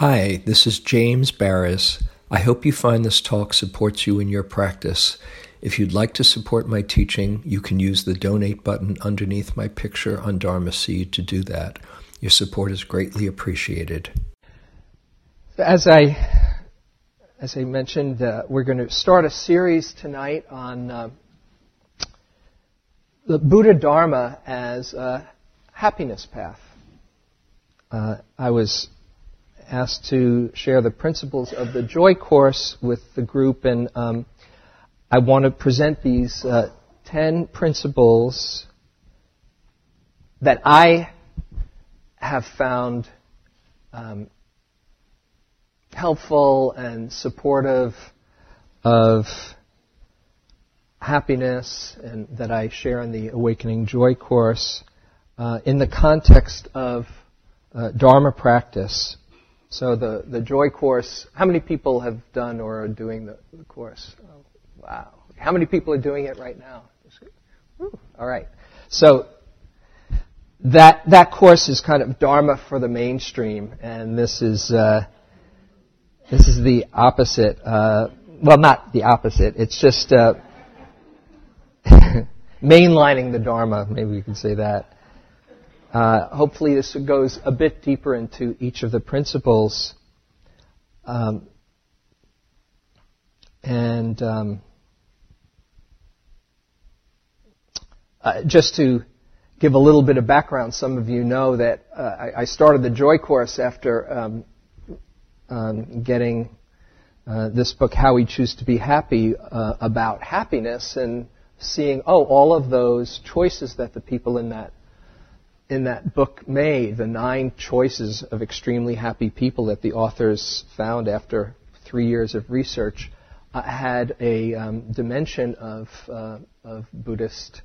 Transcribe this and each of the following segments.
Hi, this is James Baraz. I hope you find this talk supports you in your practice. If you'd like to support my teaching, you can use the donate button underneath my picture on Dharma Seed to do that. Your support is greatly appreciated. As I as I mentioned, uh, we're going to start a series tonight on uh, the Buddha Dharma as a happiness path. Uh, I was asked to share the principles of the Joy Course with the group, and um, I want to present these uh, ten principles that I have found um, helpful and supportive of happiness, and that I share in the Awakening Joy Course uh, in the context of uh, Dharma practice. So the, the Joy course, how many people have done or are doing the, the course? Oh, wow. How many people are doing it right now? All right. So that that course is kind of Dharma for the mainstream, and this is uh, this is the opposite. Uh, well, not the opposite. It's just uh, mainlining the Dharma. Maybe we can say that. Uh, hopefully, this goes a bit deeper into each of the principles. Um, and um, uh, just to give a little bit of background, some of you know that uh, I, I, started the Joy Course after um, um getting uh, this book, How We Choose to Be Happy, uh, about happiness, and seeing, oh, all of those choices that the people in that in that book made, the nine choices of extremely happy people that the authors found after three years of research, uh, had a um, dimension of, uh, of Buddhist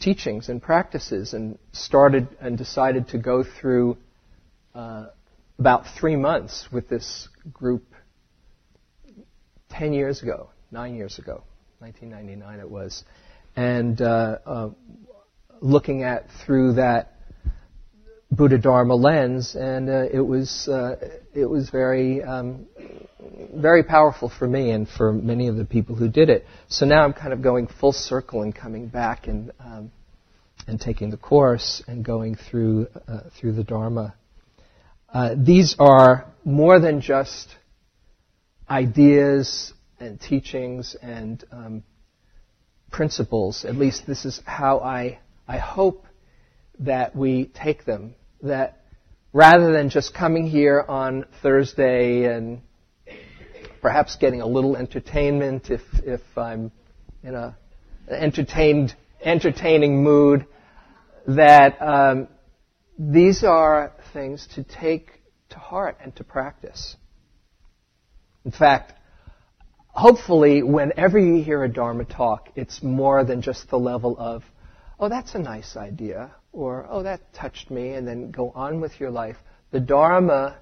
teachings and practices, and started and decided to go through uh, about three months with this group ten years ago, nine years ago, 1999 it was, and uh, uh, looking at through that Buddha Dharma lens, and uh, it was uh, it was very um, very powerful for me and for many of the people who did it. So now I'm kind of going full circle and coming back and um, and taking the course and going through uh, through the Dharma. Uh, these are more than just ideas and teachings and um, principles. At least this is how I I hope that we take them that rather than just coming here on Thursday and perhaps getting a little entertainment if, if I'm in a entertained, entertaining mood, that um, these are things to take to heart and to practice. In fact, hopefully, whenever you hear a Dharma talk, it's more than just the level of, oh, that's a nice idea, or, oh, that touched me, and then go on with your life. The Dharma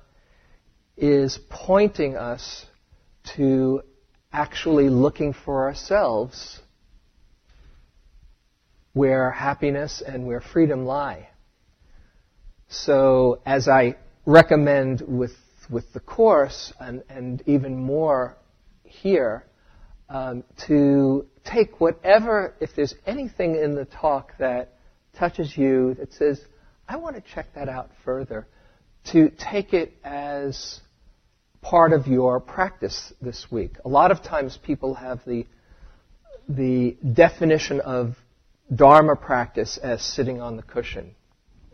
is pointing us to actually looking for ourselves where happiness and where freedom lie. So, as I recommend with, with the Course, and, and even more here, um, to take whatever, if there's anything in the talk that touches you that says, I want to check that out further, to take it as part of your practice this week. A lot of times people have the, the definition of Dharma practice as sitting on the cushion,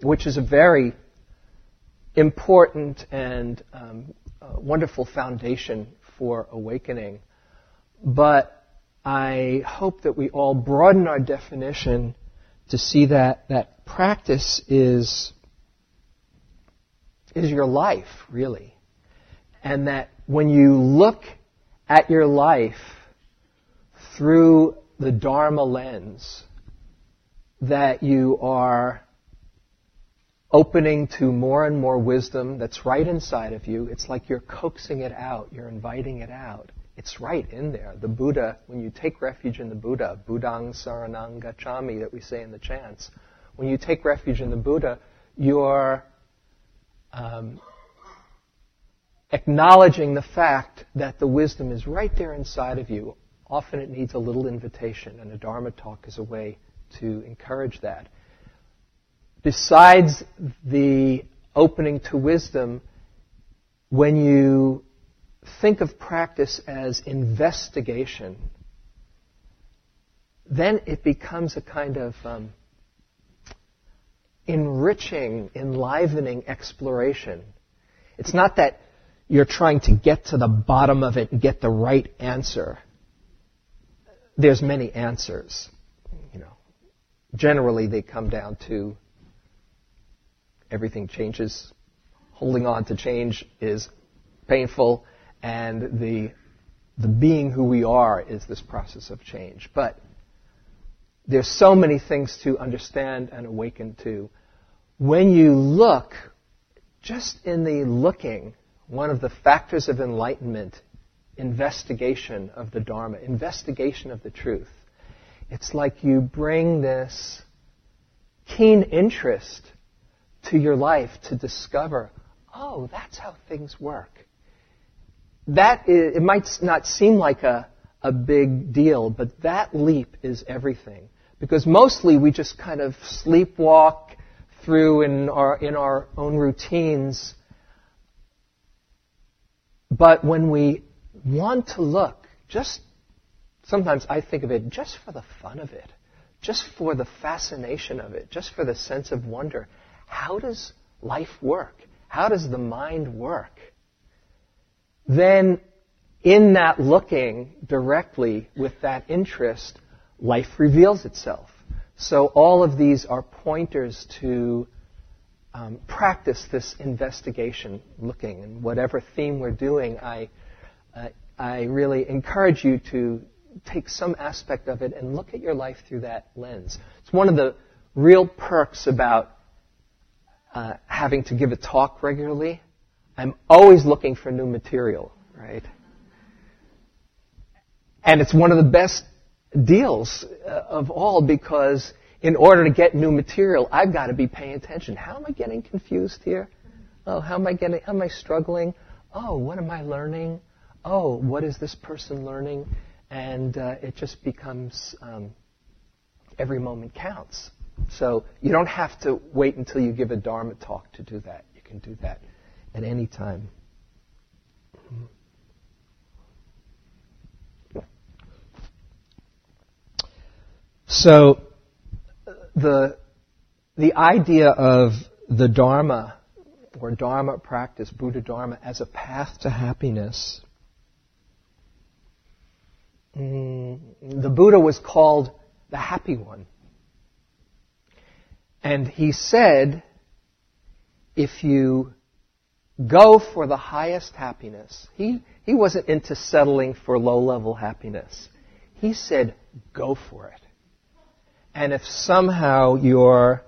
which is a very important and um, uh, wonderful foundation for awakening. But I hope that we all broaden our definition to see that that practice is is your life really. And that when you look at your life through the dharma lens that you are opening to more and more wisdom that's right inside of you. It's like you're coaxing it out. You're inviting it out it's right in there. The Buddha, when you take refuge in the Buddha, Buddhang Saranang Gacchami that we say in the chants, when you take refuge in the Buddha, you're um, acknowledging the fact that the wisdom is right there inside of you. Often it needs a little invitation, and a Dharma talk is a way to encourage that. Besides the opening to wisdom, when you think of practice as investigation, then it becomes a kind of um, enriching, enlivening exploration. It's not that you're trying to get to the bottom of it and get the right answer. There's many answers. You know, generally they come down to everything changes. Holding on to change is painful, and the the being who we are is this process of change. But there's so many things to understand and awaken to. When you look, just in the looking, one of the factors of enlightenment, investigation of the Dharma, investigation of the truth. It's like you bring this keen interest to your life to discover, oh, that's how things work. That is, it might not seem like a, a big deal, but that leap is everything. Because mostly we just kind of sleepwalk through in our, in our own routines. But when we want to look, just sometimes I think of it just for the fun of it, just for the fascination of it, just for the sense of wonder. How does life work? How does the mind work? Then, in that looking directly with that interest, life reveals itself. So all of these are pointers to um, practice this investigation looking. And whatever theme we're doing, I, uh, I really encourage you to take some aspect of it and look at your life through that lens. It's one of the real perks about uh, having to give a talk regularly. I'm always looking for new material, right? And it's one of the best deals uh, of all because in order to get new material, I've got to be paying attention. How am I getting confused here? Oh, how am I getting, how am I struggling? Oh, what am I learning? Oh, what is this person learning? And uh, it just becomes um, every moment counts. So you don't have to wait until you give a Dharma talk to do that. You can do that at any time. So the the idea of the Dharma or Dharma practice, Buddha Dharma, as a path to happiness. Mm, the Buddha was called the happy one. And he said, if you go for the highest happiness, he, he wasn't into settling for low level happiness. He said, go for it. And if somehow you're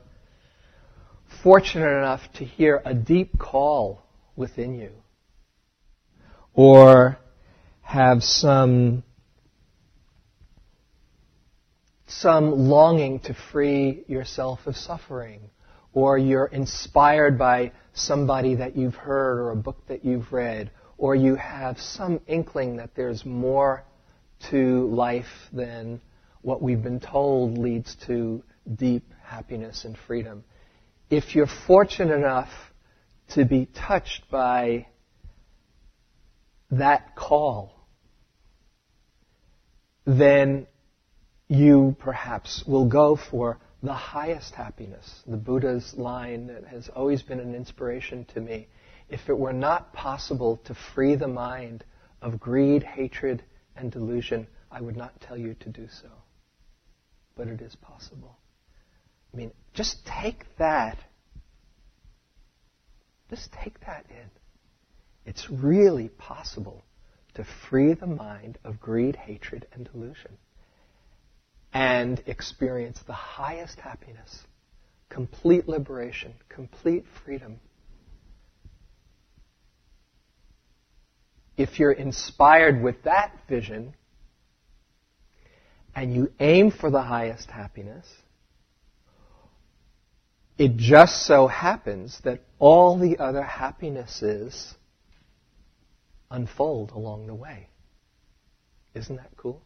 fortunate enough to hear a deep call within you, or have some some longing to free yourself of suffering, or you're inspired by somebody that you've heard or a book that you've read, or you have some inkling that there's more to life than what we've been told leads to deep happiness and freedom. If you're fortunate enough to be touched by that call, then you perhaps will go for the highest happiness. The Buddha's line that has always been an inspiration to me. If it were not possible to free the mind of greed, hatred, and delusion, I would not tell you to do so but it is possible. I mean, just take that. Just take that in. It's really possible to free the mind of greed, hatred, and delusion and experience the highest happiness, complete liberation, complete freedom. If you're inspired with that vision, and you aim for the highest happiness, it just so happens that all the other happinesses unfold along the way. Isn't that cool?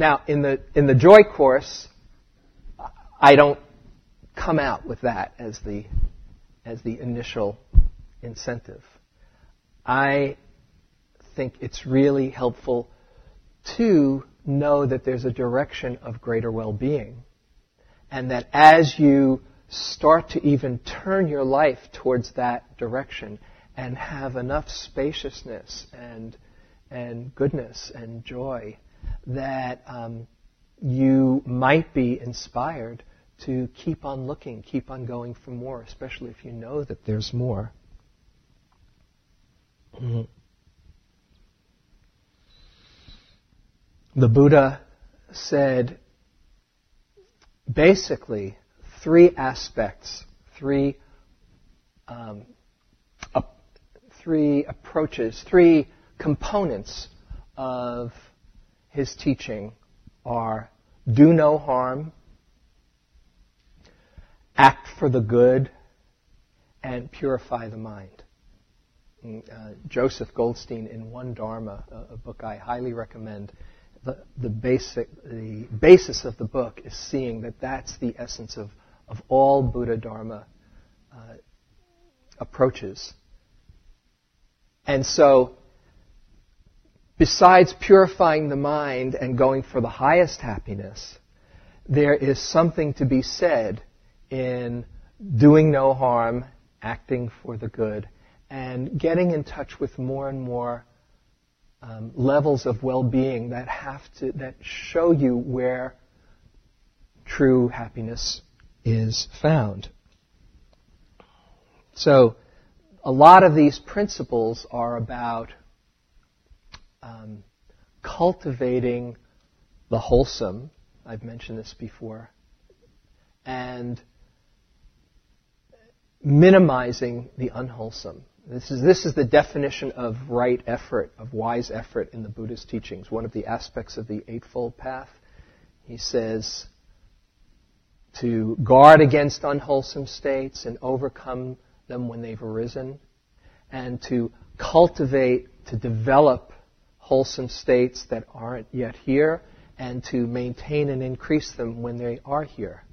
Now, in the, in the joy course, I don't come out with that as the, as the initial incentive. I think it's really helpful to know that there's a direction of greater well-being. And that as you start to even turn your life towards that direction and have enough spaciousness and, and goodness and joy that um, you might be inspired to keep on looking, keep on going for more, especially if you know that there's more. Mm-hmm. The Buddha said basically three aspects, three um, three approaches, three components of his teaching are do no harm, act for the good, and purify the mind. Uh, Joseph Goldstein in One Dharma, a, a, book I highly recommend, the, the, basic, the basis of the book is seeing that that's the essence of, of all Buddha Dharma uh, approaches. And so, besides purifying the mind and going for the highest happiness, there is something to be said in doing no harm, acting for the good, and getting in touch with more and more um, levels of well-being that have to that show you where true happiness is found. So, a lot of these principles are about um, cultivating the wholesome. I've mentioned this before, and minimizing the unwholesome. This is, this is the definition of right effort, of wise effort in the Buddhist teachings. One of the aspects of the Eightfold Path. He says to guard against unwholesome states and overcome them when they've arisen, and to cultivate, to develop wholesome states that aren't yet here, and to maintain and increase them when they are here.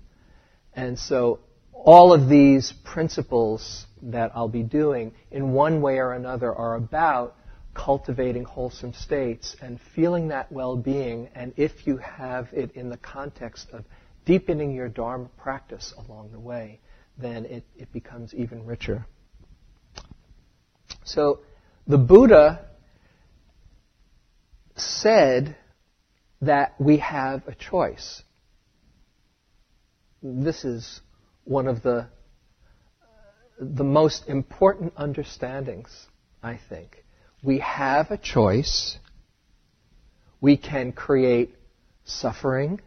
And so all of these principles that I'll be doing in one way or another are about cultivating wholesome states and feeling that well-being and if you have it in the context of deepening your Dharma practice along the way, then it, it becomes even richer. So the Buddha said that we have a choice. This is one of the, the most important understandings, I think. We have a choice. We can create suffering,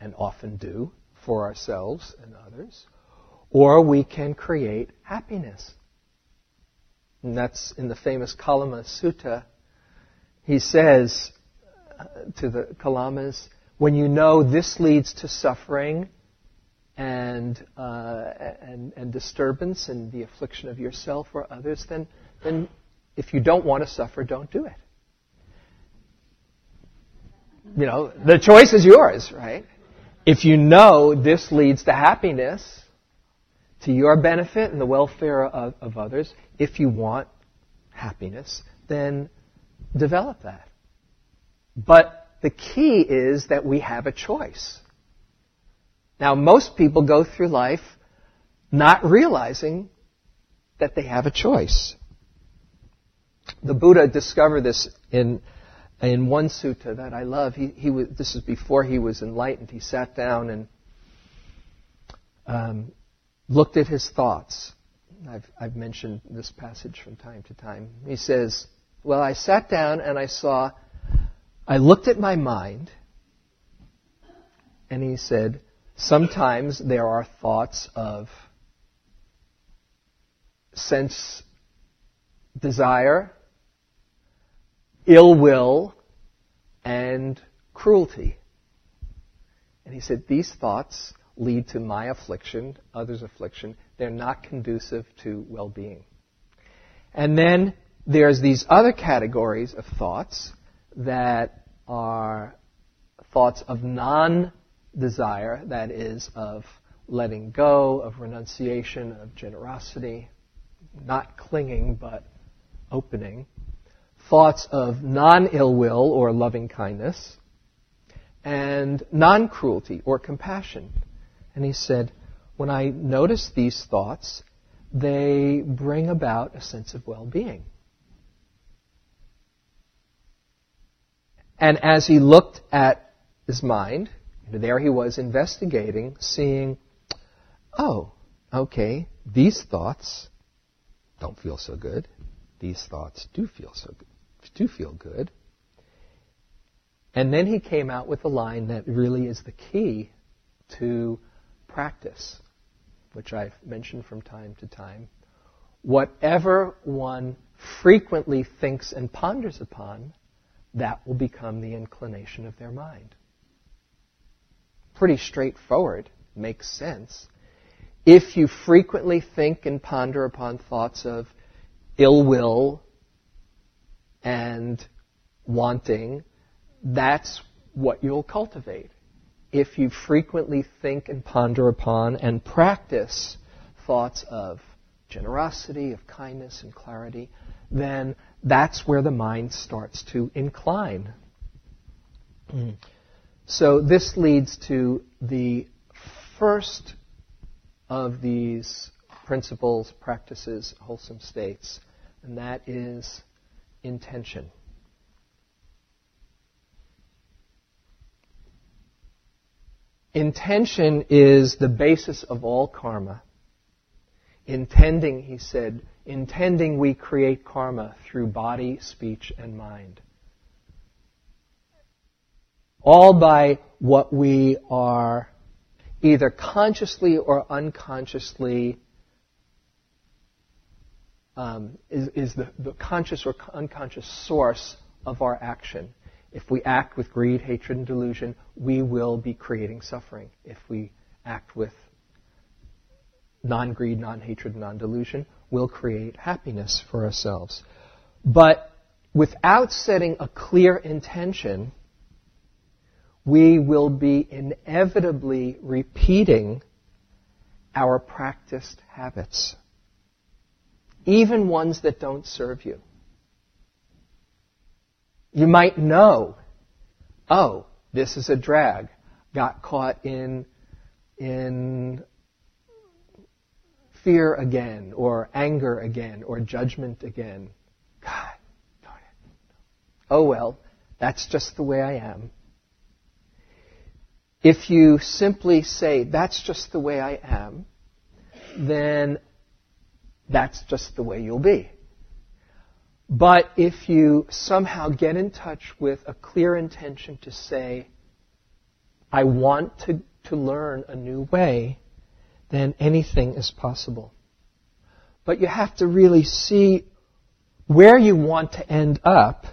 and often do, for ourselves and others, or we can create happiness. And that's in the famous Kalama Sutta. He says uh, to the Kalamas, when you know this leads to suffering, and, uh, and, and disturbance and the affliction of yourself or others, then, then if you don't want to suffer, don't do it. You know, the choice is yours, right? If you know this leads to happiness, to your benefit and the welfare of, of others, if you want happiness, then develop that. But the key is that we have a choice. Now, most people go through life not realizing that they have a choice. The Buddha discovered this in, in one sutta that I love. He, he was, this is before he was enlightened. He sat down and um, looked at his thoughts. I've, I've mentioned this passage from time to time. He says, Well, I sat down and I saw, I looked at my mind, and he said, Sometimes there are thoughts of sense desire, ill will, and cruelty. And he said, These thoughts lead to my affliction, others' affliction. They're not conducive to well being. And then there's these other categories of thoughts that are thoughts of non desire, that is, of letting go, of renunciation, of generosity, not clinging but opening, thoughts of non ill will or loving kindness, and non cruelty or compassion. And he said, when I notice these thoughts, they bring about a sense of well being. And as he looked at his mind, there he was investigating, seeing, oh, okay, these thoughts don't feel so good. These thoughts do feel so good, do feel good. And then he came out with a line that really is the key to practice, which I've mentioned from time to time. Whatever one frequently thinks and ponders upon, that will become the inclination of their mind. Pretty straightforward, makes sense. If you frequently think and ponder upon thoughts of ill will and wanting, that's what you'll cultivate. If you frequently think and ponder upon and practice thoughts of generosity, of kindness and clarity, then that's where the mind starts to incline. Mm. So this leads to the first of these principles, practices, wholesome states, and that is intention. Intention is the basis of all karma. Intending, he said, intending we create karma through body, speech, and mind. All by what we are either consciously or unconsciously um, is, is the, the conscious or unconscious source of our action. If we act with greed, hatred, and delusion, we will be creating suffering. If we act with non greed, non hatred, non delusion, we'll create happiness for ourselves. But without setting a clear intention, we will be inevitably repeating our practiced habits, even ones that don't serve you. You might know, oh, this is a drag. Got caught in, in fear again, or anger again, or judgment again. God, darn it. Oh well, that's just the way I am. If you simply say, that's just the way I am, then that's just the way you'll be. But if you somehow get in touch with a clear intention to say, I want to, to learn a new way, then anything is possible. But you have to really see where you want to end up.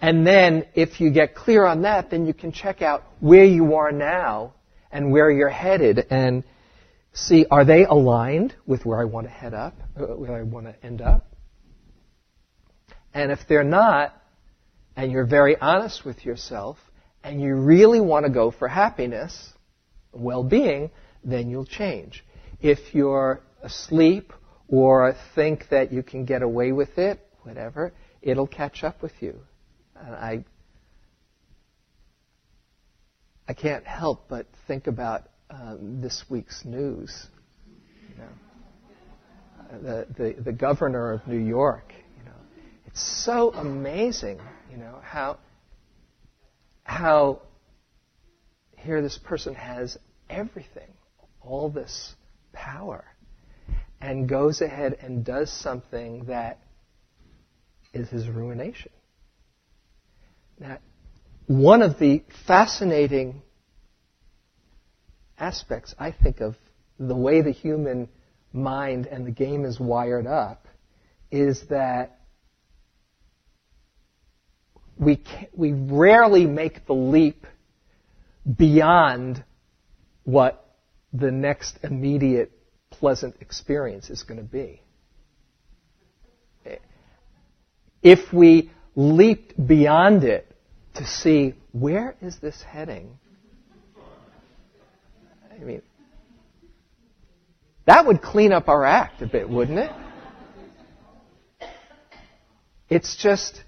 And then, if you get clear on that, then you can check out where you are now and where you're headed and see, are they aligned with where I want to head up, uh, where I want to end up? And if they're not, and you're very honest with yourself, and you really want to go for happiness, well-being, then you'll change. If you're asleep or think that you can get away with it, whatever, it'll catch up with you. And I, I can't help but think about um, this week's news. You know, the, the the governor of New York. You know, it's so amazing. You know how how here this person has everything all this power and goes ahead and does something that is his ruination. Now, one of the fascinating aspects, I think, of the way the human mind and the game is wired up is that we, we rarely make the leap beyond what the next immediate pleasant experience is going to be. if we leaped beyond it to see where is this heading, I mean, that would clean up our act a bit, wouldn't it? It's just,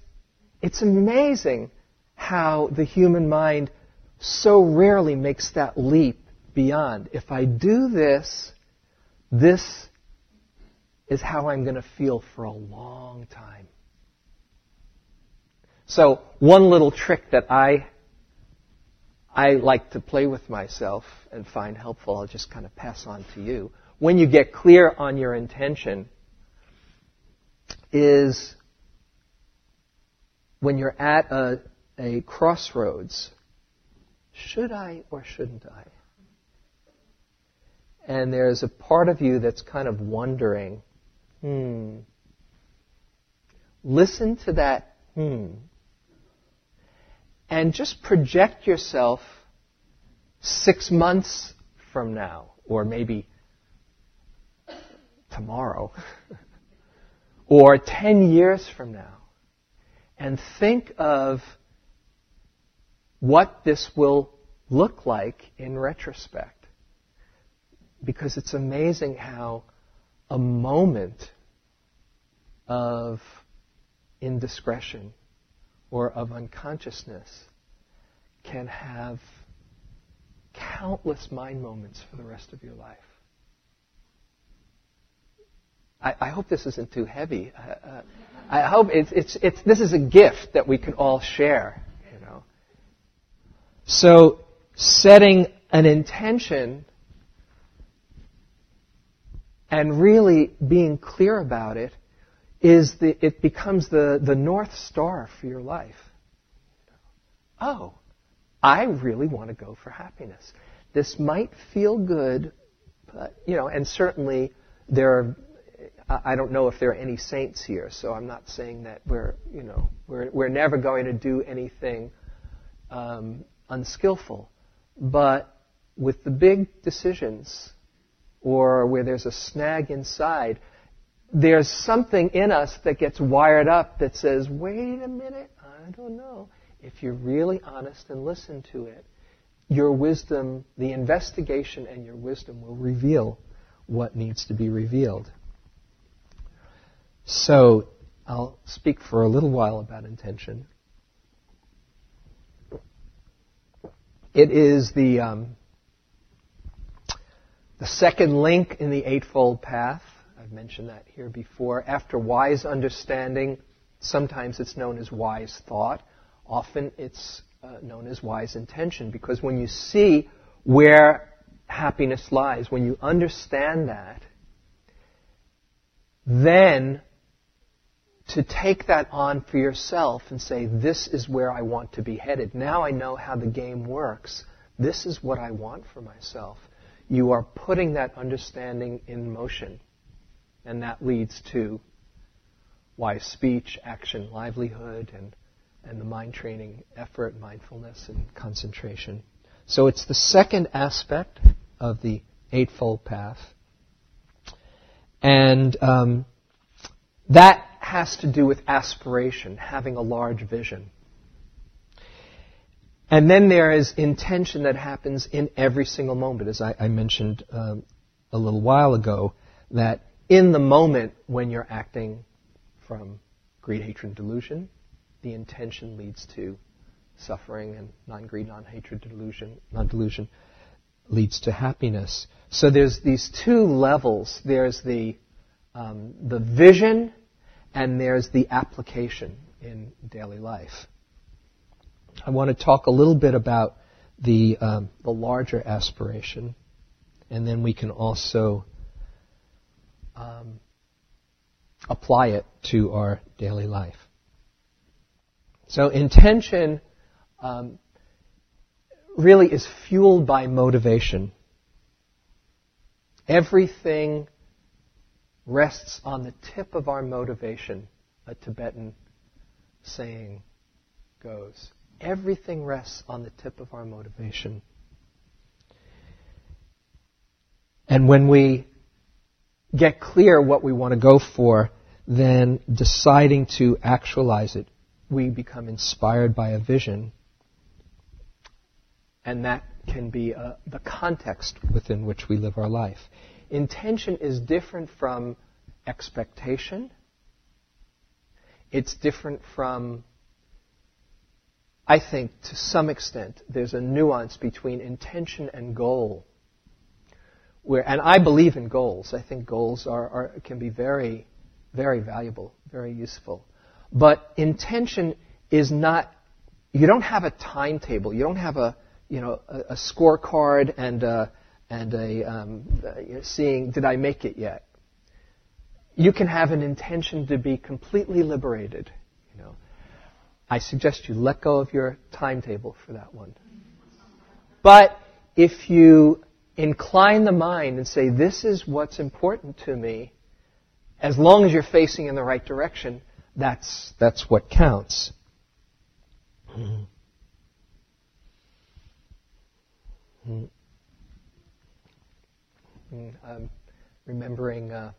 it's amazing how the human mind so rarely makes that leap beyond. If I do this, this is how I'm going to feel for a long time. So, one little trick that I I like to play with myself and find helpful, I'll just kind of pass on to you. When you get clear on your intention, is when you're at a, a crossroads, should I or shouldn't I? And there's a part of you that's kind of wondering, hmm. Listen to that hmm. And just project yourself six months from now, or maybe tomorrow, or ten years from now, and think of what this will look like in retrospect. Because it's amazing how a moment of indiscretion or of unconsciousness can have countless mind moments for the rest of your life. I, I hope this isn't too heavy. Uh, uh, I hope it's, it's, it's, this is a gift that we can all share. So setting an intention and really being clear about it is the, it becomes the, the north star for your life. Oh, I really want to go for happiness. This might feel good, but, you know, and certainly there are, I don't know if there are any saints here, so I'm not saying that we're, you know, we're, we're never going to do anything um, unskillful. But with the big decisions, or where there's a snag inside, there's something in us that gets wired up that says, wait a minute, I don't know. If you're really honest and listen to it, your wisdom, the investigation and your wisdom will reveal what needs to be revealed. So, I'll speak for a little while about intention. It is the, um, the second link in the Eightfold Path. I've mentioned that here before. After wise understanding, sometimes it's known as wise thought. Often it's uh, known as wise intention because when you see where happiness lies, when you understand that, then to take that on for yourself and say, this is where I want to be headed. Now I know how the game works. This is what I want for myself. You are putting that understanding in motion. And that leads to wise speech, action, livelihood, and, and the mind training effort, mindfulness, and concentration. So it's the second aspect of the Eightfold Path. And um, that has to do with aspiration, having a large vision. And then there is intention that happens in every single moment, as I, I mentioned um, a little while ago, that in the moment when you're acting from greed, hatred, and delusion, the intention leads to suffering, and non-greed, non-hatred, delusion, non-delusion leads to happiness. So there's these two levels. There's the um, the vision, and there's the application in daily life. I want to talk a little bit about the um, the larger aspiration, and then we can also um, apply it to our daily life. So intention um, really is fueled by motivation. Everything rests on the tip of our motivation, a Tibetan saying goes. Everything rests on the tip of our motivation. And when we get clear what we want to go for, then deciding to actualize it, we become inspired by a vision. And that can be uh, the context within which we live our life. Intention is different from expectation. It's different from, I think, to some extent, there's a nuance between intention and goal. Where, and I believe in goals. I think goals are, are, can be very, very valuable, very useful. But intention is not, you don't have a timetable. You don't have a, you know, a, a scorecard and a, and a, um, uh, seeing, did I make it yet? You can have an intention to be completely liberated. You know, I suggest you let go of your timetable for that one. But if you incline the mind and say, this is what's important to me, as long as you're facing in the right direction, that's, that's what counts. I'm remembering uh,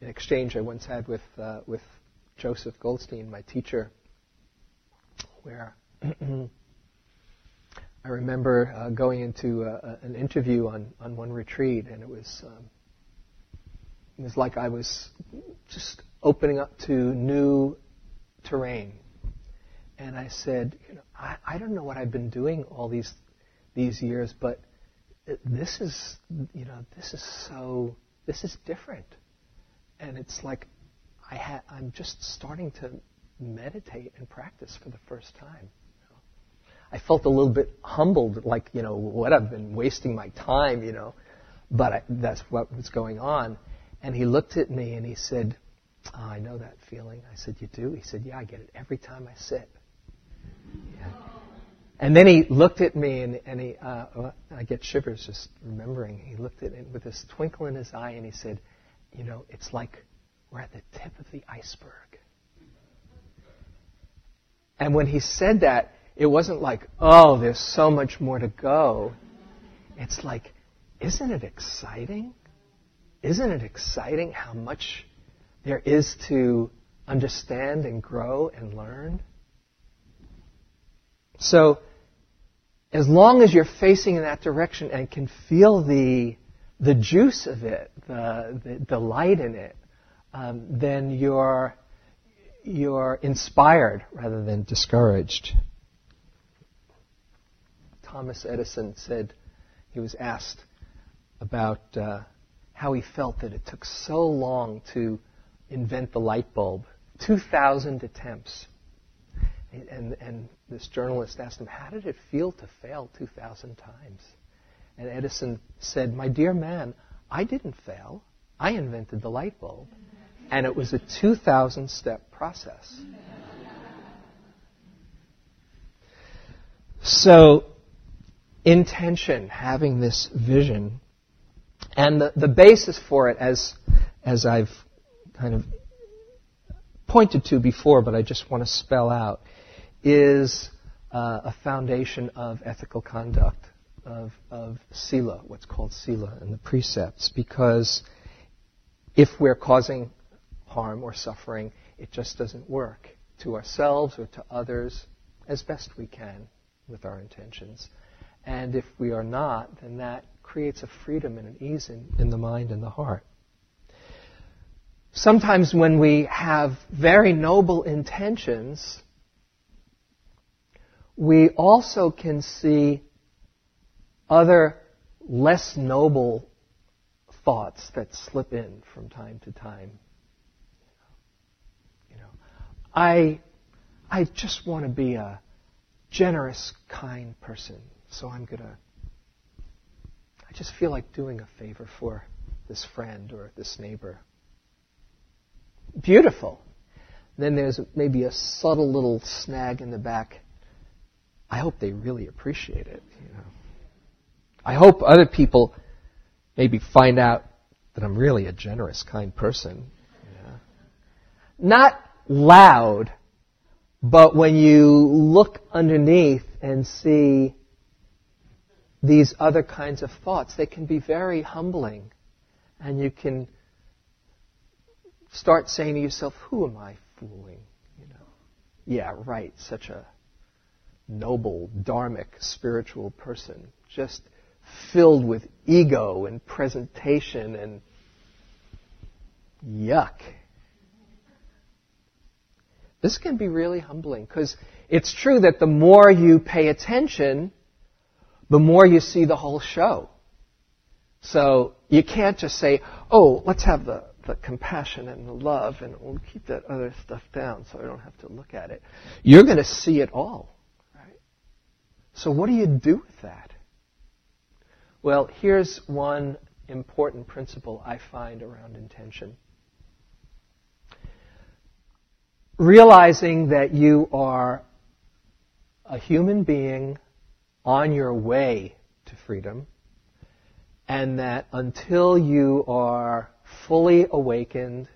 an exchange I once had with uh, with Joseph Goldstein, my teacher, where I remember uh, going into uh, an interview on, on one retreat, and it was um, it was like I was just opening up to new terrain. And I said, you know, I, I don't know what I've been doing all these these years, but this is, you know, this is so, this is different. And it's like I ha- I'm just starting to meditate and practice for the first time. I felt a little bit humbled, like, you know, what I've been wasting my time, you know, but I, that's what was going on. And he looked at me and he said, oh, I know that feeling. I said, You do? He said, Yeah, I get it every time I sit. Yeah. And then he looked at me, and, and he, uh, I get shivers just remembering. He looked at it with this twinkle in his eye, and he said, You know, it's like we're at the tip of the iceberg. And when he said that, it wasn't like, Oh, there's so much more to go. It's like, Isn't it exciting? Isn't it exciting how much there is to understand and grow and learn? So, as long as you're facing in that direction and can feel the, the juice of it, the, the delight in it, um, then you're, you're inspired rather than discouraged. Thomas Edison said, he was asked about uh, how he felt that it took so long to invent the light bulb 2,000 attempts. And, and this journalist asked him, How did it feel to fail 2,000 times? And Edison said, My dear man, I didn't fail. I invented the light bulb. And it was a 2,000 step process. So, intention, having this vision, and the, the basis for it, as, as I've kind of pointed to before, but I just want to spell out, is uh, a foundation of ethical conduct, of, of sila, what's called sila, and the precepts, because if we're causing harm or suffering, it just doesn't work to ourselves or to others as best we can with our intentions. And if we are not, then that creates a freedom and an ease in, in the mind and the heart. Sometimes when we have very noble intentions, we also can see other less noble thoughts that slip in from time to time. You know, I, I just want to be a generous, kind person, so I'm gonna. I just feel like doing a favor for this friend or this neighbor. Beautiful. Then there's maybe a subtle little snag in the back I hope they really appreciate it. You know. I hope other people maybe find out that I'm really a generous, kind person. Not loud, but when you look underneath and see these other kinds of thoughts, they can be very humbling. And you can start saying to yourself, who am I fooling? You know, yeah, right, such a noble, dharmic, spiritual person, just filled with ego and presentation and yuck. This can be really humbling because it's true that the more you pay attention, the more you see the whole show. So you can't just say, oh, let's have the, the compassion and the love and we'll keep that other stuff down so I don't have to look at it. You're going to see it all. So what do you do with that? Well, here's one important principle I find around intention. Realizing that you are a human being on your way to freedom, and that until you are fully awakened,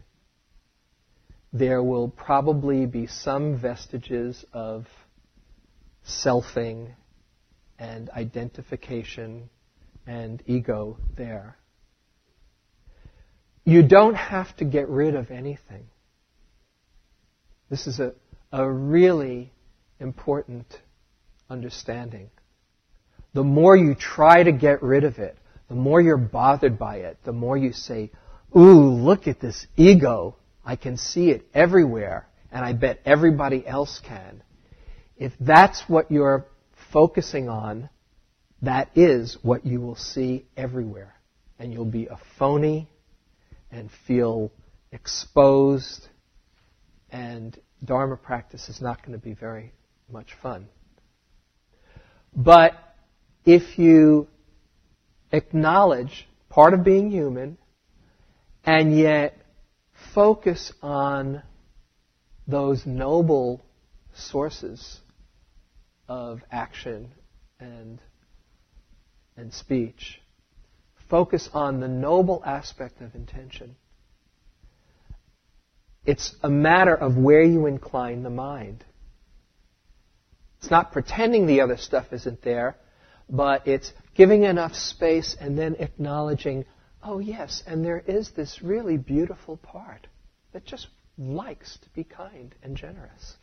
there will probably be some vestiges of selfing and identification and ego there. You don't have to get rid of anything. This is a, a really important understanding. The more you try to get rid of it, the more you're bothered by it, the more you say, Ooh, look at this ego. I can see it everywhere, and I bet everybody else can. If that's what you're focusing on, that is what you will see everywhere. And you'll be a phony and feel exposed, and Dharma practice is not going to be very much fun. But if you acknowledge part of being human and yet focus on those noble sources of action and, and speech, focus on the noble aspect of intention. It's a matter of where you incline the mind. It's not pretending the other stuff isn't there, but it's giving enough space and then acknowledging, oh yes, and there is this really beautiful part that just likes to be kind and generous.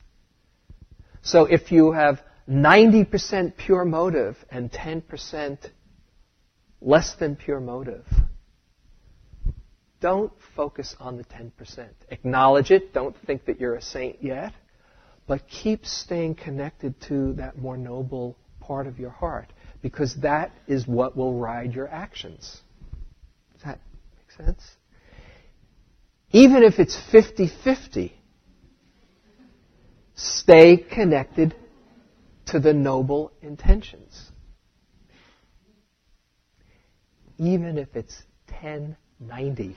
So if you have 90% pure motive and 10% less than pure motive, don't focus on the 10%. Acknowledge it. Don't think that you're a saint yet. But keep staying connected to that more noble part of your heart because that is what will ride your actions. Does that make sense? Even if it's 50 50, stay connected to the noble intentions. Even if it's 1090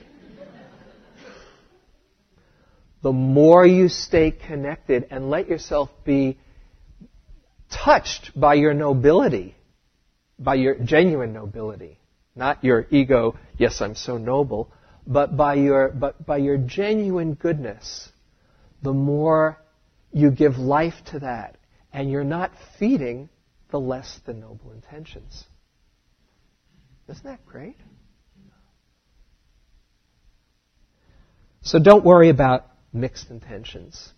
the more you stay connected and let yourself be touched by your nobility, by your genuine nobility, not your ego, yes, I'm so noble, but by your, but by your genuine goodness, the more you give life to that, and you're not feeding the less than noble intentions. Isn't that great? So don't worry about mixed intentions.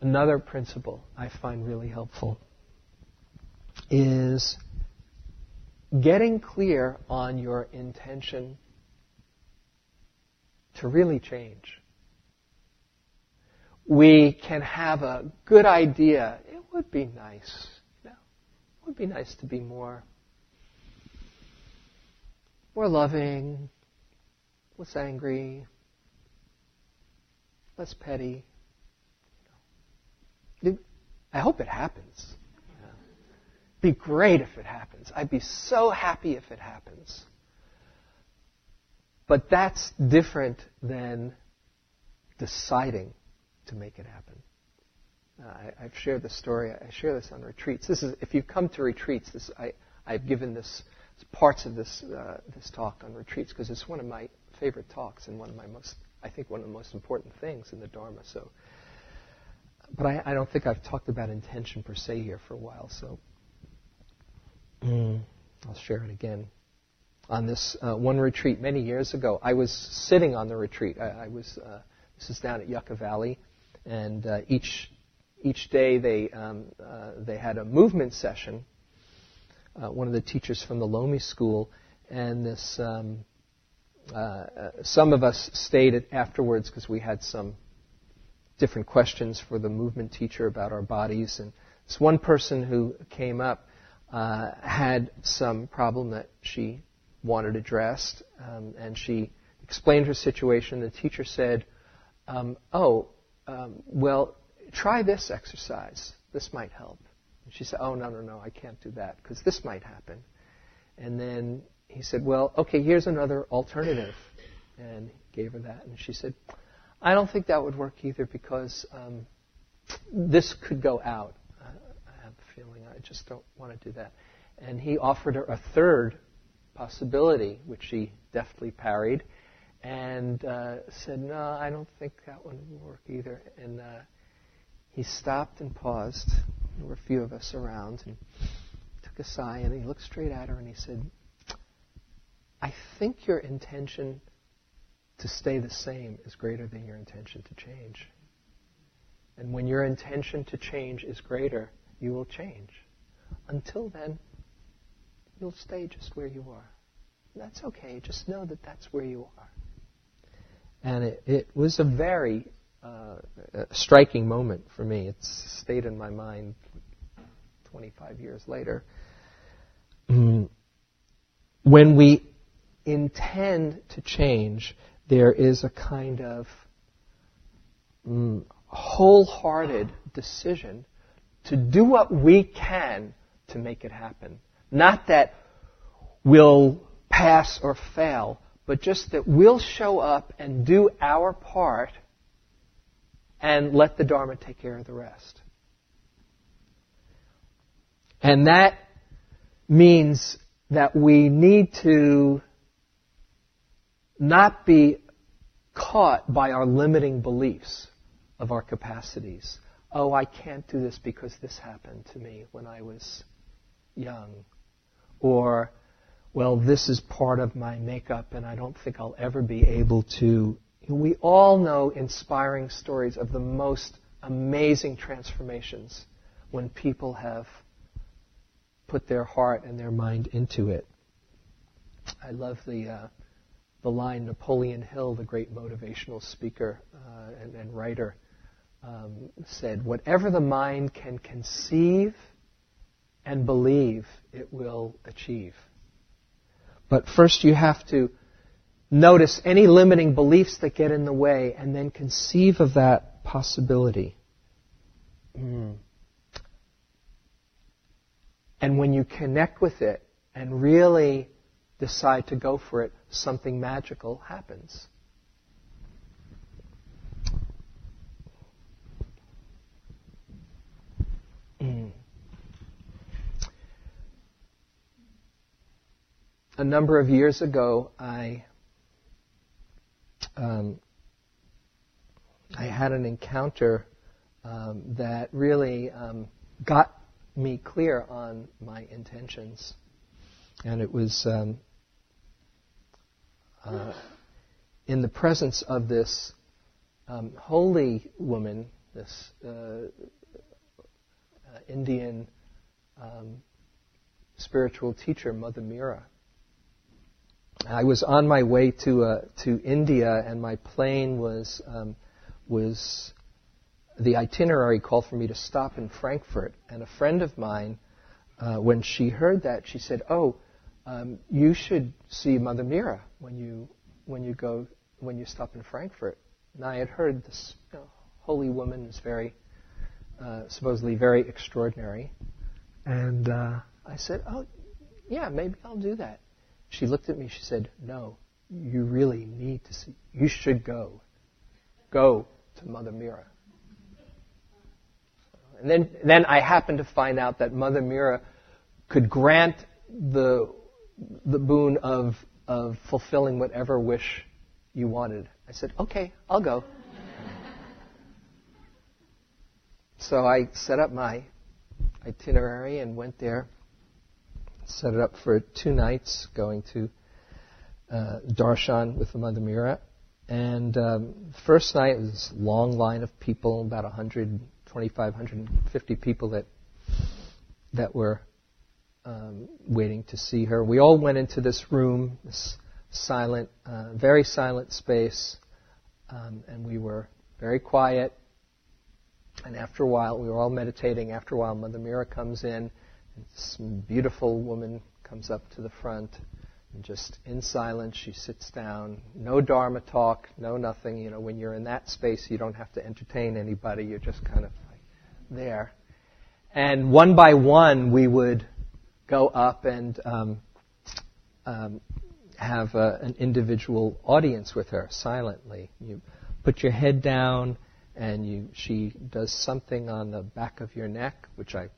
Another principle I find really helpful is getting clear on your intention to really change. We can have a good idea. It would be nice. You know, it would be nice to be more, more loving, less angry, less petty. I hope it happens. It'd be great if it happens. I'd be so happy if it happens. But that's different than deciding to make it happen. Uh, I, have shared this story. I share this on retreats. This is if you come to retreats. This I, I've given this parts of this uh, this talk on retreats because it's one of my favorite talks and one of my most I think, one of the most important things in the Dharma. So, but I, I don't think I've talked about intention per se here for a while. So, mm, I'll share it again. on this uh, one retreat many years ago. I was sitting on the retreat. I, I was. Uh, this is down at Yucca Valley, and uh, each each day they um, uh, they had a movement session. Uh, one of the teachers from the Lomi school, and this. Um, uh, some of us stayed afterwards because we had some different questions for the movement teacher about our bodies. And this one person who came up uh, had some problem that she wanted addressed, um, and she explained her situation. The teacher said, um, "Oh, um, well, try this exercise. This might help." And she said, "Oh, no, no, no, I can't do that because this might happen." And then he said, "Well, okay, here's another alternative," and he gave her that, and she said, "I don't think that would work either because um, this could go out. I, I have a feeling I just don't want to do that." And he offered her a third possibility, which she deftly parried, and uh, said, "No, I don't think that one will work either." And uh, he stopped and paused. There were a few of us around, and took a sigh, and he looked straight at her, and he said, "I think your intention to stay the same is greater than your intention to change." And when your intention to change is greater, you will change. Until then, you'll stay just where you are. That's okay. Just know that that's where you are. And it, it was a very uh, striking moment for me. It's stayed in my mind 25 years later. Mm. When we intend to change, there is a kind of mm, wholehearted decision to do what we can to make it happen. Not that we'll pass or fail, but just that we'll show up and do our part and let the Dharma take care of the rest. And that means that we need to not be caught by our limiting beliefs of our capacities. Oh, I can't do this because this happened to me when I was young. Or, well, this is part of my makeup and I don't think I'll ever be able to. We all know inspiring stories of the most amazing transformations when people have put their heart and their mind into it. I love the uh, the line Napoleon Hill, the great motivational speaker uh, and, and, writer, um, said, "Whatever the mind can conceive and believe it will achieve. But first you have to notice any limiting beliefs that get in the way and then conceive of that possibility. Mm. And when you connect with it and really decide to go for it, something magical happens. A number of years ago, I um, I had an encounter um, that really um, got me clear on my intentions, and it was um, uh, in the presence of this um, holy woman, this uh, uh, Indian um, spiritual teacher, Mother Meera. I was on my way to uh, to India, and my plane was um, was the itinerary called for me to stop in Frankfurt. And a friend of mine, uh, when she heard that, she said, "Oh, um, you should see Mother Meera when you when you go when you stop in Frankfurt." And I had heard this you know, holy woman is very uh, supposedly very extraordinary, and uh, I said, "Oh, yeah, maybe I'll do that." She looked at me, she said, No, you really need to see. You should go. Go to Mother Meera. And then, then I happened to find out that Mother Meera could grant the, the boon of, of fulfilling whatever wish you wanted. I said, okay, I'll go. so I set up my itinerary and went there set it up for two nights, going to uh, darshan with the Mother Meera. And um, first night was long line of people, about 125, 150 people that that were um, waiting to see her. We all went into this room, this silent, uh, very silent space, um, and we were very quiet. And after a while, we were all meditating. After a while, Mother Meera comes in, this beautiful woman comes up to the front, and just in silence, she sits down. No Dharma talk, no nothing. You know, when you're in that space, you don't have to entertain anybody. You're just kind of like there. And one by one, we would go up and um, um, have a, an individual audience with her silently. You put your head down, and you, she does something on the back of your neck, which I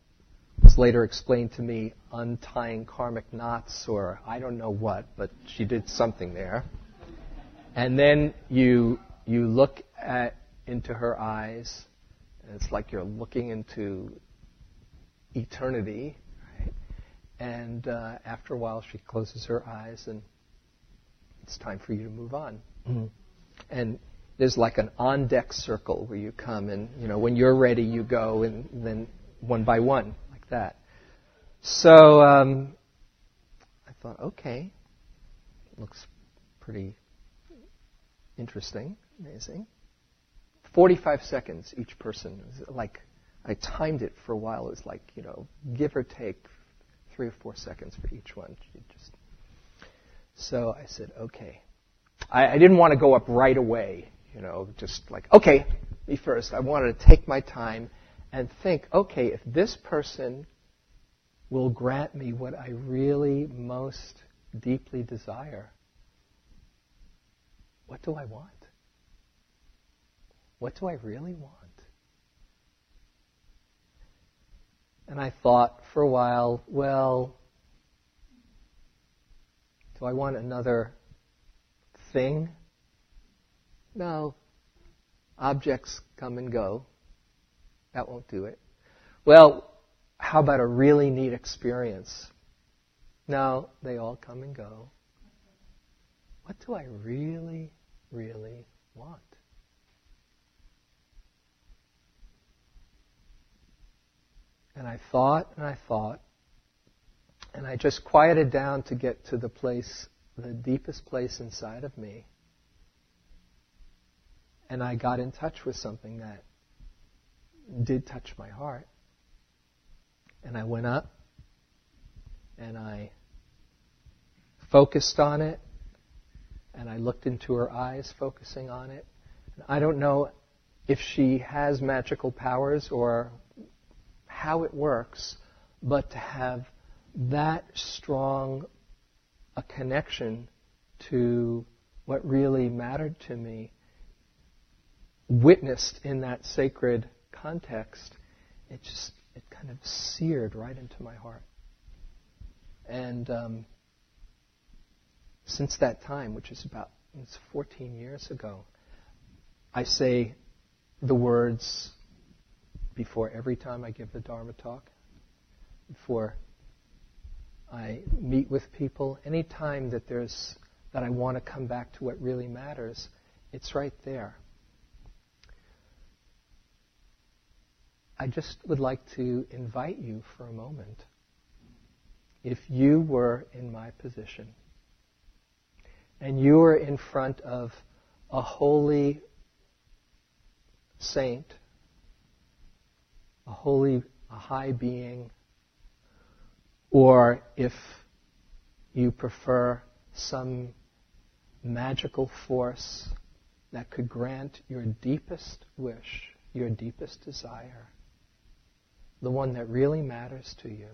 later explained to me untying karmic knots or I don't know what, but she did something there. And then you you look at into her eyes, and it's like you're looking into eternity. Right? And uh, after a while, she closes her eyes, and it's time for you to move on. Mm-hmm. And there's like an on deck circle where you come, and you know when you're ready, you go, and then one by one, that. So um, I thought, okay, looks pretty interesting, amazing. 45 seconds each person. Like I timed it for a while. It was like you know, give or take three or four seconds for each one. Just so I said, okay. I, I didn't want to go up right away. You know, just like okay, me first. I wanted to take my time and think, okay, if this person will grant me what I really most deeply desire, what do I want? What do I really want? And I thought for a while, well, do I want another thing? No. Objects come and go. That won't do it. Well, how about a really neat experience? No, they all come and go. What do I really, really want? And I thought and I thought, and I just quieted down to get to the place, the deepest place inside of me. And I got in touch with something that did touch my heart. And I went up and I focused on it and I looked into her eyes, focusing on it. And I don't know if she has magical powers or how it works, but to have that strong a connection to what really mattered to me, witnessed in that sacred context, it just it kind of seared right into my heart. And um, since that time, which is about it's 14 years ago, I say the words before every time I give the Dharma talk, before I meet with people, any time that there's that I want to come back to what really matters, it's right there. I just would like to invite you for a moment. If you were in my position and you were in front of a holy saint a holy, a high being, or if you prefer some magical force that could grant your deepest wish, your deepest desire, the one that really matters to you,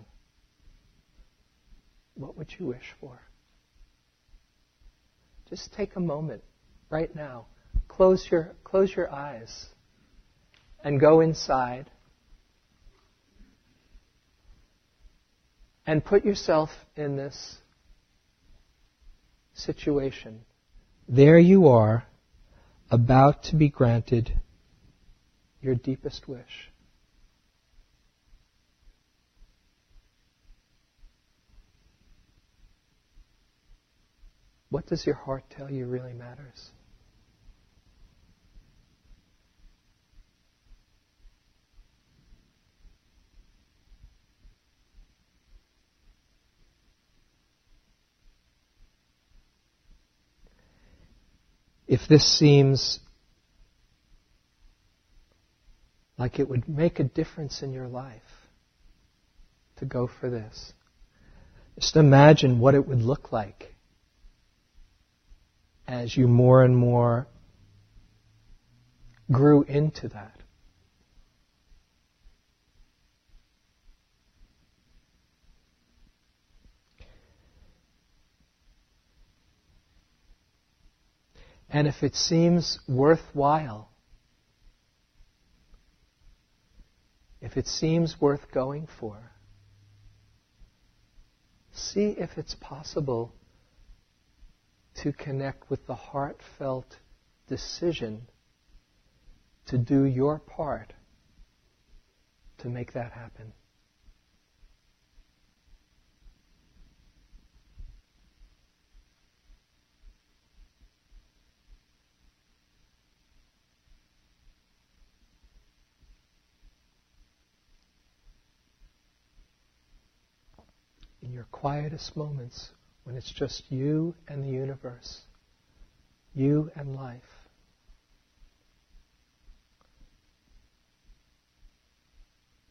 what would you wish for? Just take a moment right now. Close your, close your eyes and go inside And put yourself in this situation. There you are, about to be granted your deepest wish. What does your heart tell you really matters? If this seems like it would make a difference in your life to go for this, just imagine what it would look like as you more and more grew into that. And if it seems worthwhile, if it seems worth going for, see if it's possible to connect with the heartfelt decision to do your part to make that happen. in your quietest moments when it's just you and the universe, you and life.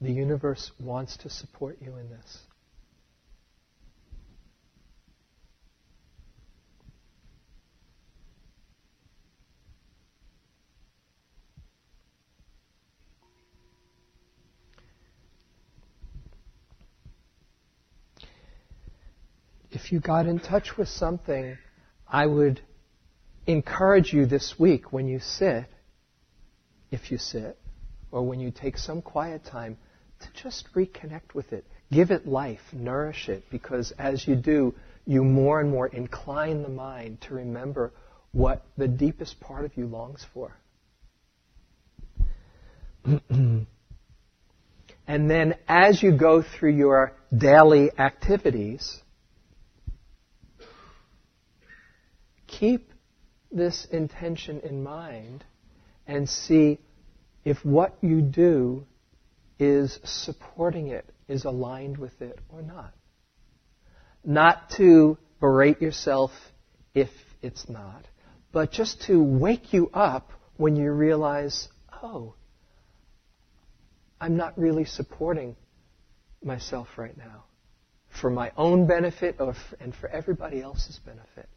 The universe wants to support you in this. If you got in touch with something, I would encourage you this week when you sit, if you sit, or when you take some quiet time, to just reconnect with it. Give it life, nourish it, because as you do, you more and more incline the mind to remember what the deepest part of you longs for. and then as you go through your daily activities, keep this intention in mind and see if what you do is supporting it, is aligned with it or not. Not to berate yourself if it's not, but just to wake you up when you realize, oh, I'm not really supporting myself right now for my own benefit or and for everybody else's benefit.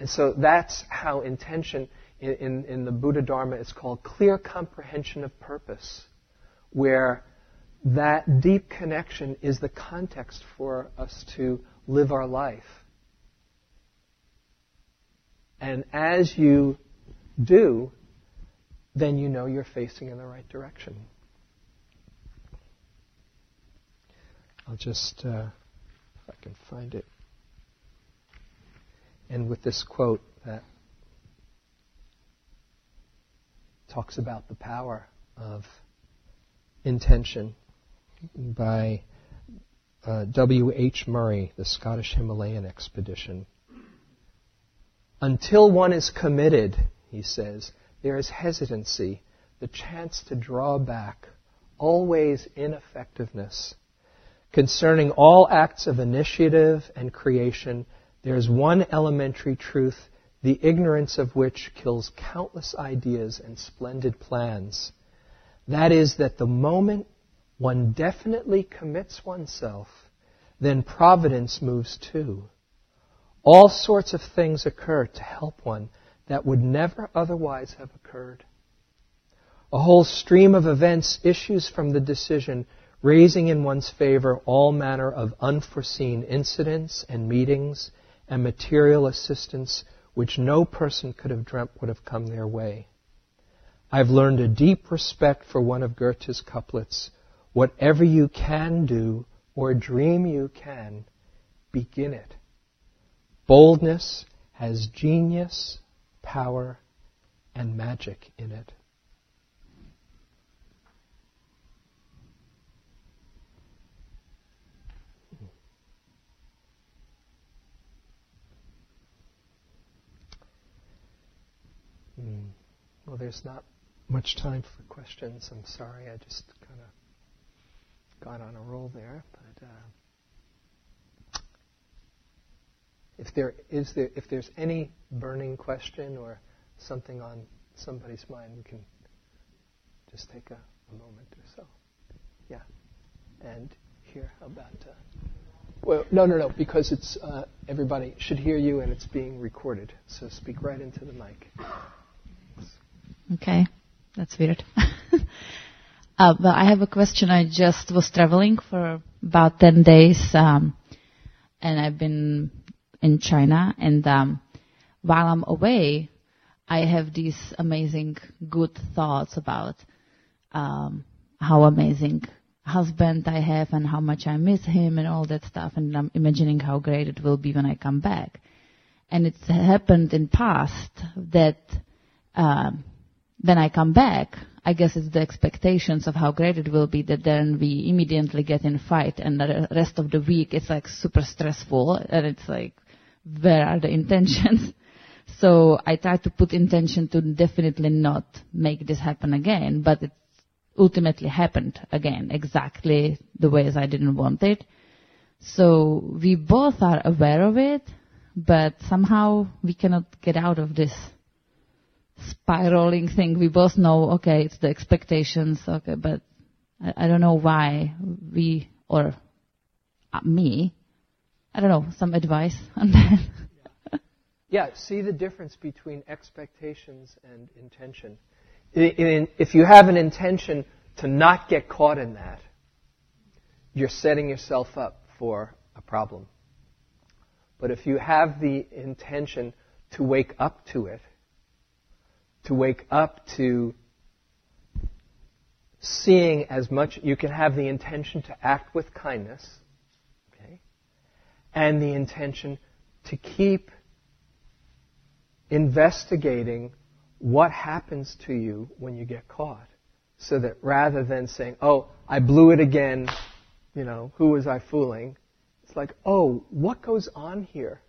And so that's how intention in, in, in, the Buddha Dharma is called clear comprehension of purpose, where that deep connection is the context for us to live our life. And as you do, then you know you're facing in the right direction. I'll just, uh, if I can find it and with this quote that talks about the power of intention by uh, W.H. Murray, the Scottish Himalayan expedition. Until one is committed, he says, there is hesitancy, the chance to draw back, always ineffectiveness. Concerning all acts of initiative and creation, there is one elementary truth, the ignorance of which kills countless ideas and splendid plans. That is, that the moment one definitely commits oneself, then providence moves too. All sorts of things occur to help one that would never otherwise have occurred. A whole stream of events issues from the decision, raising in one's favor all manner of unforeseen incidents and meetings and material assistance which no person could have dreamt would have come their way. I've learned a deep respect for one of Goethe's couplets. Whatever you can do or dream you can, begin it. Boldness has genius, power, and magic in it. Mm. Well, there's not much time for questions. I'm sorry, I just kind of got on a roll there. But uh, if there is there, if there's any burning question or something on somebody's mind, we can just take a, a moment or so. Yeah, and here, about? Uh, well, no, no, no, because it's uh, everybody should hear you and it's being recorded. So speak right into the mic. Okay, that's weird. uh, but I have a question. I just was traveling for about 10 days, um, and I've been in China, and um, while I'm away, I have these amazing good thoughts about um, how amazing husband I have and how much I miss him and all that stuff, and I'm imagining how great it will be when I come back. And it's happened in past that um, when I come back, I guess it's the expectations of how great it will be that then we immediately get in fight and the rest of the week it's like super stressful and it's like, where are the intentions? so I try to put intention to definitely not make this happen again, but it ultimately happened again, exactly the way as I didn't want it. So we both are aware of it, but somehow we cannot get out of this spiraling thing. We both know, okay, it's the expectations, okay, but I, I don't know why we, or uh, me, I don't know, some advice on that. yeah, see the difference between expectations and intention. if you have an intention to not get caught in that, you're setting yourself up for a problem. But if you have the intention to wake up to it, to wake up to seeing as much, you can have the intention to act with kindness, okay, and the intention to keep investigating what happens to you when you get caught. So that rather than saying, oh, I blew it again, you know, who was I fooling? It's like, oh, what goes on here?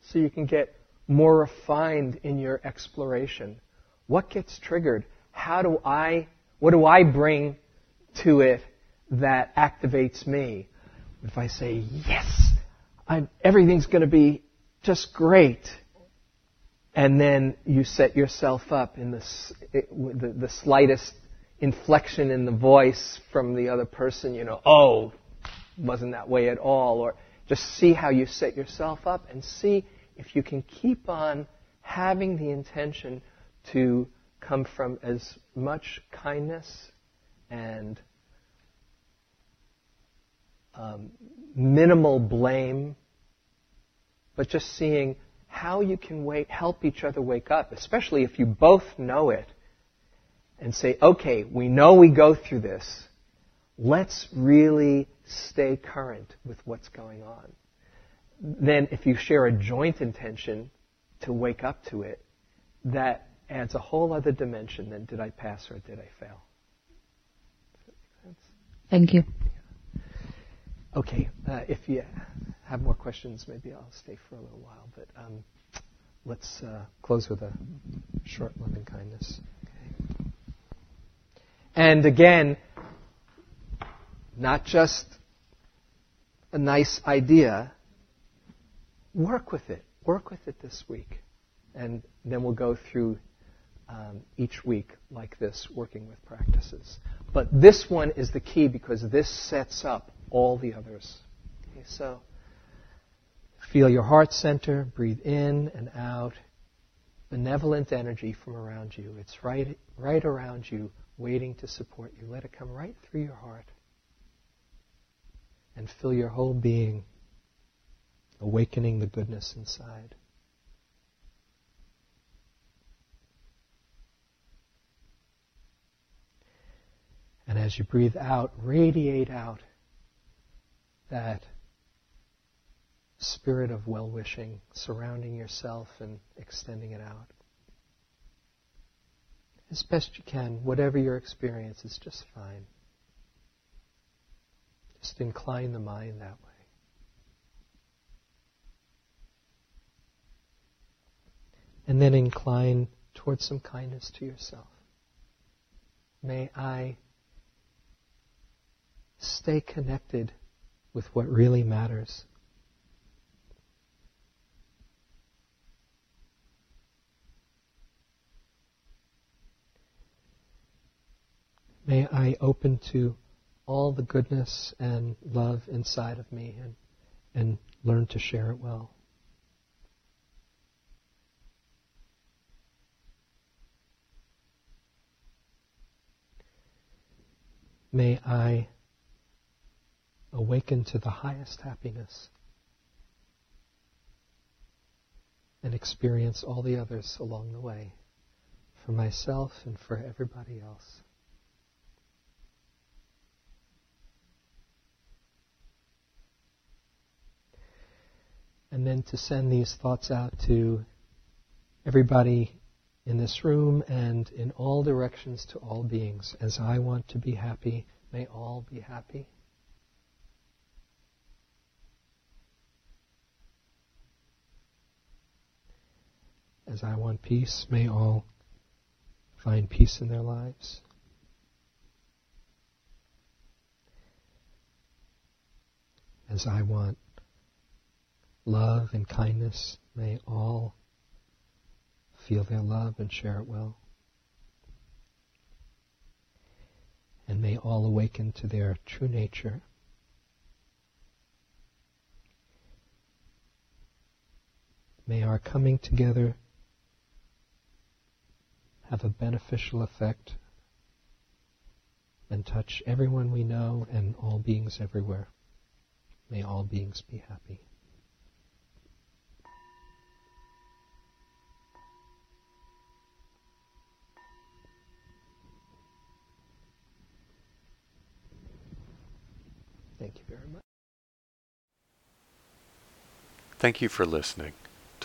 So you can get more refined in your exploration what gets triggered? How do I, what do I bring to it that activates me? If I say, yes, I'm, everything's going to be just great, and then you set yourself up in the, the, the slightest inflection in the voice from the other person, you know, oh, wasn't that way at all, or just see how you set yourself up and see if you can keep on having the intention to come from as much kindness and um, minimal blame, but just seeing how you can wake, help each other wake up, especially if you both know it, and say, okay, we know we go through this. Let's really stay current with what's going on. Then, if you share a joint intention to wake up to it, that adds a whole other dimension than did I pass or did I fail. Thank you. Okay, uh, if you have more questions, maybe I'll stay for a little while, but um, let's uh, close with a short loving kindness. Okay. And again, not just a nice idea, work with it. Work with it this week. And then we'll go through um, each week like this, working with practices. But this one is the key because this sets up all the others. Okay, so feel your heart center, breathe in and out. Benevolent energy from around you. It's right, right around you, waiting to support you. Let it come right through your heart. And fill your whole being, awakening the goodness inside. And as you breathe out, radiate out that spirit of well wishing surrounding yourself and extending it out. As best you can, whatever your experience is just fine. Just incline the mind that way. And then incline towards some kindness to yourself. May I stay connected with what really matters. May I open to all the goodness and love inside of me and, and learn to share it well. May I awaken to the highest happiness and experience all the others along the way for myself and for everybody else. And then to send these thoughts out to everybody in this room and in all directions to all beings. As I want to be happy, may all be happy. As I want peace, may all find peace in their lives. As I want love and kindness, may all feel their love and share it well. And may all awaken to their true nature. May our coming together have a beneficial effect and touch everyone we know and all beings everywhere. May all beings be happy. Thank you very much. Thank you for listening.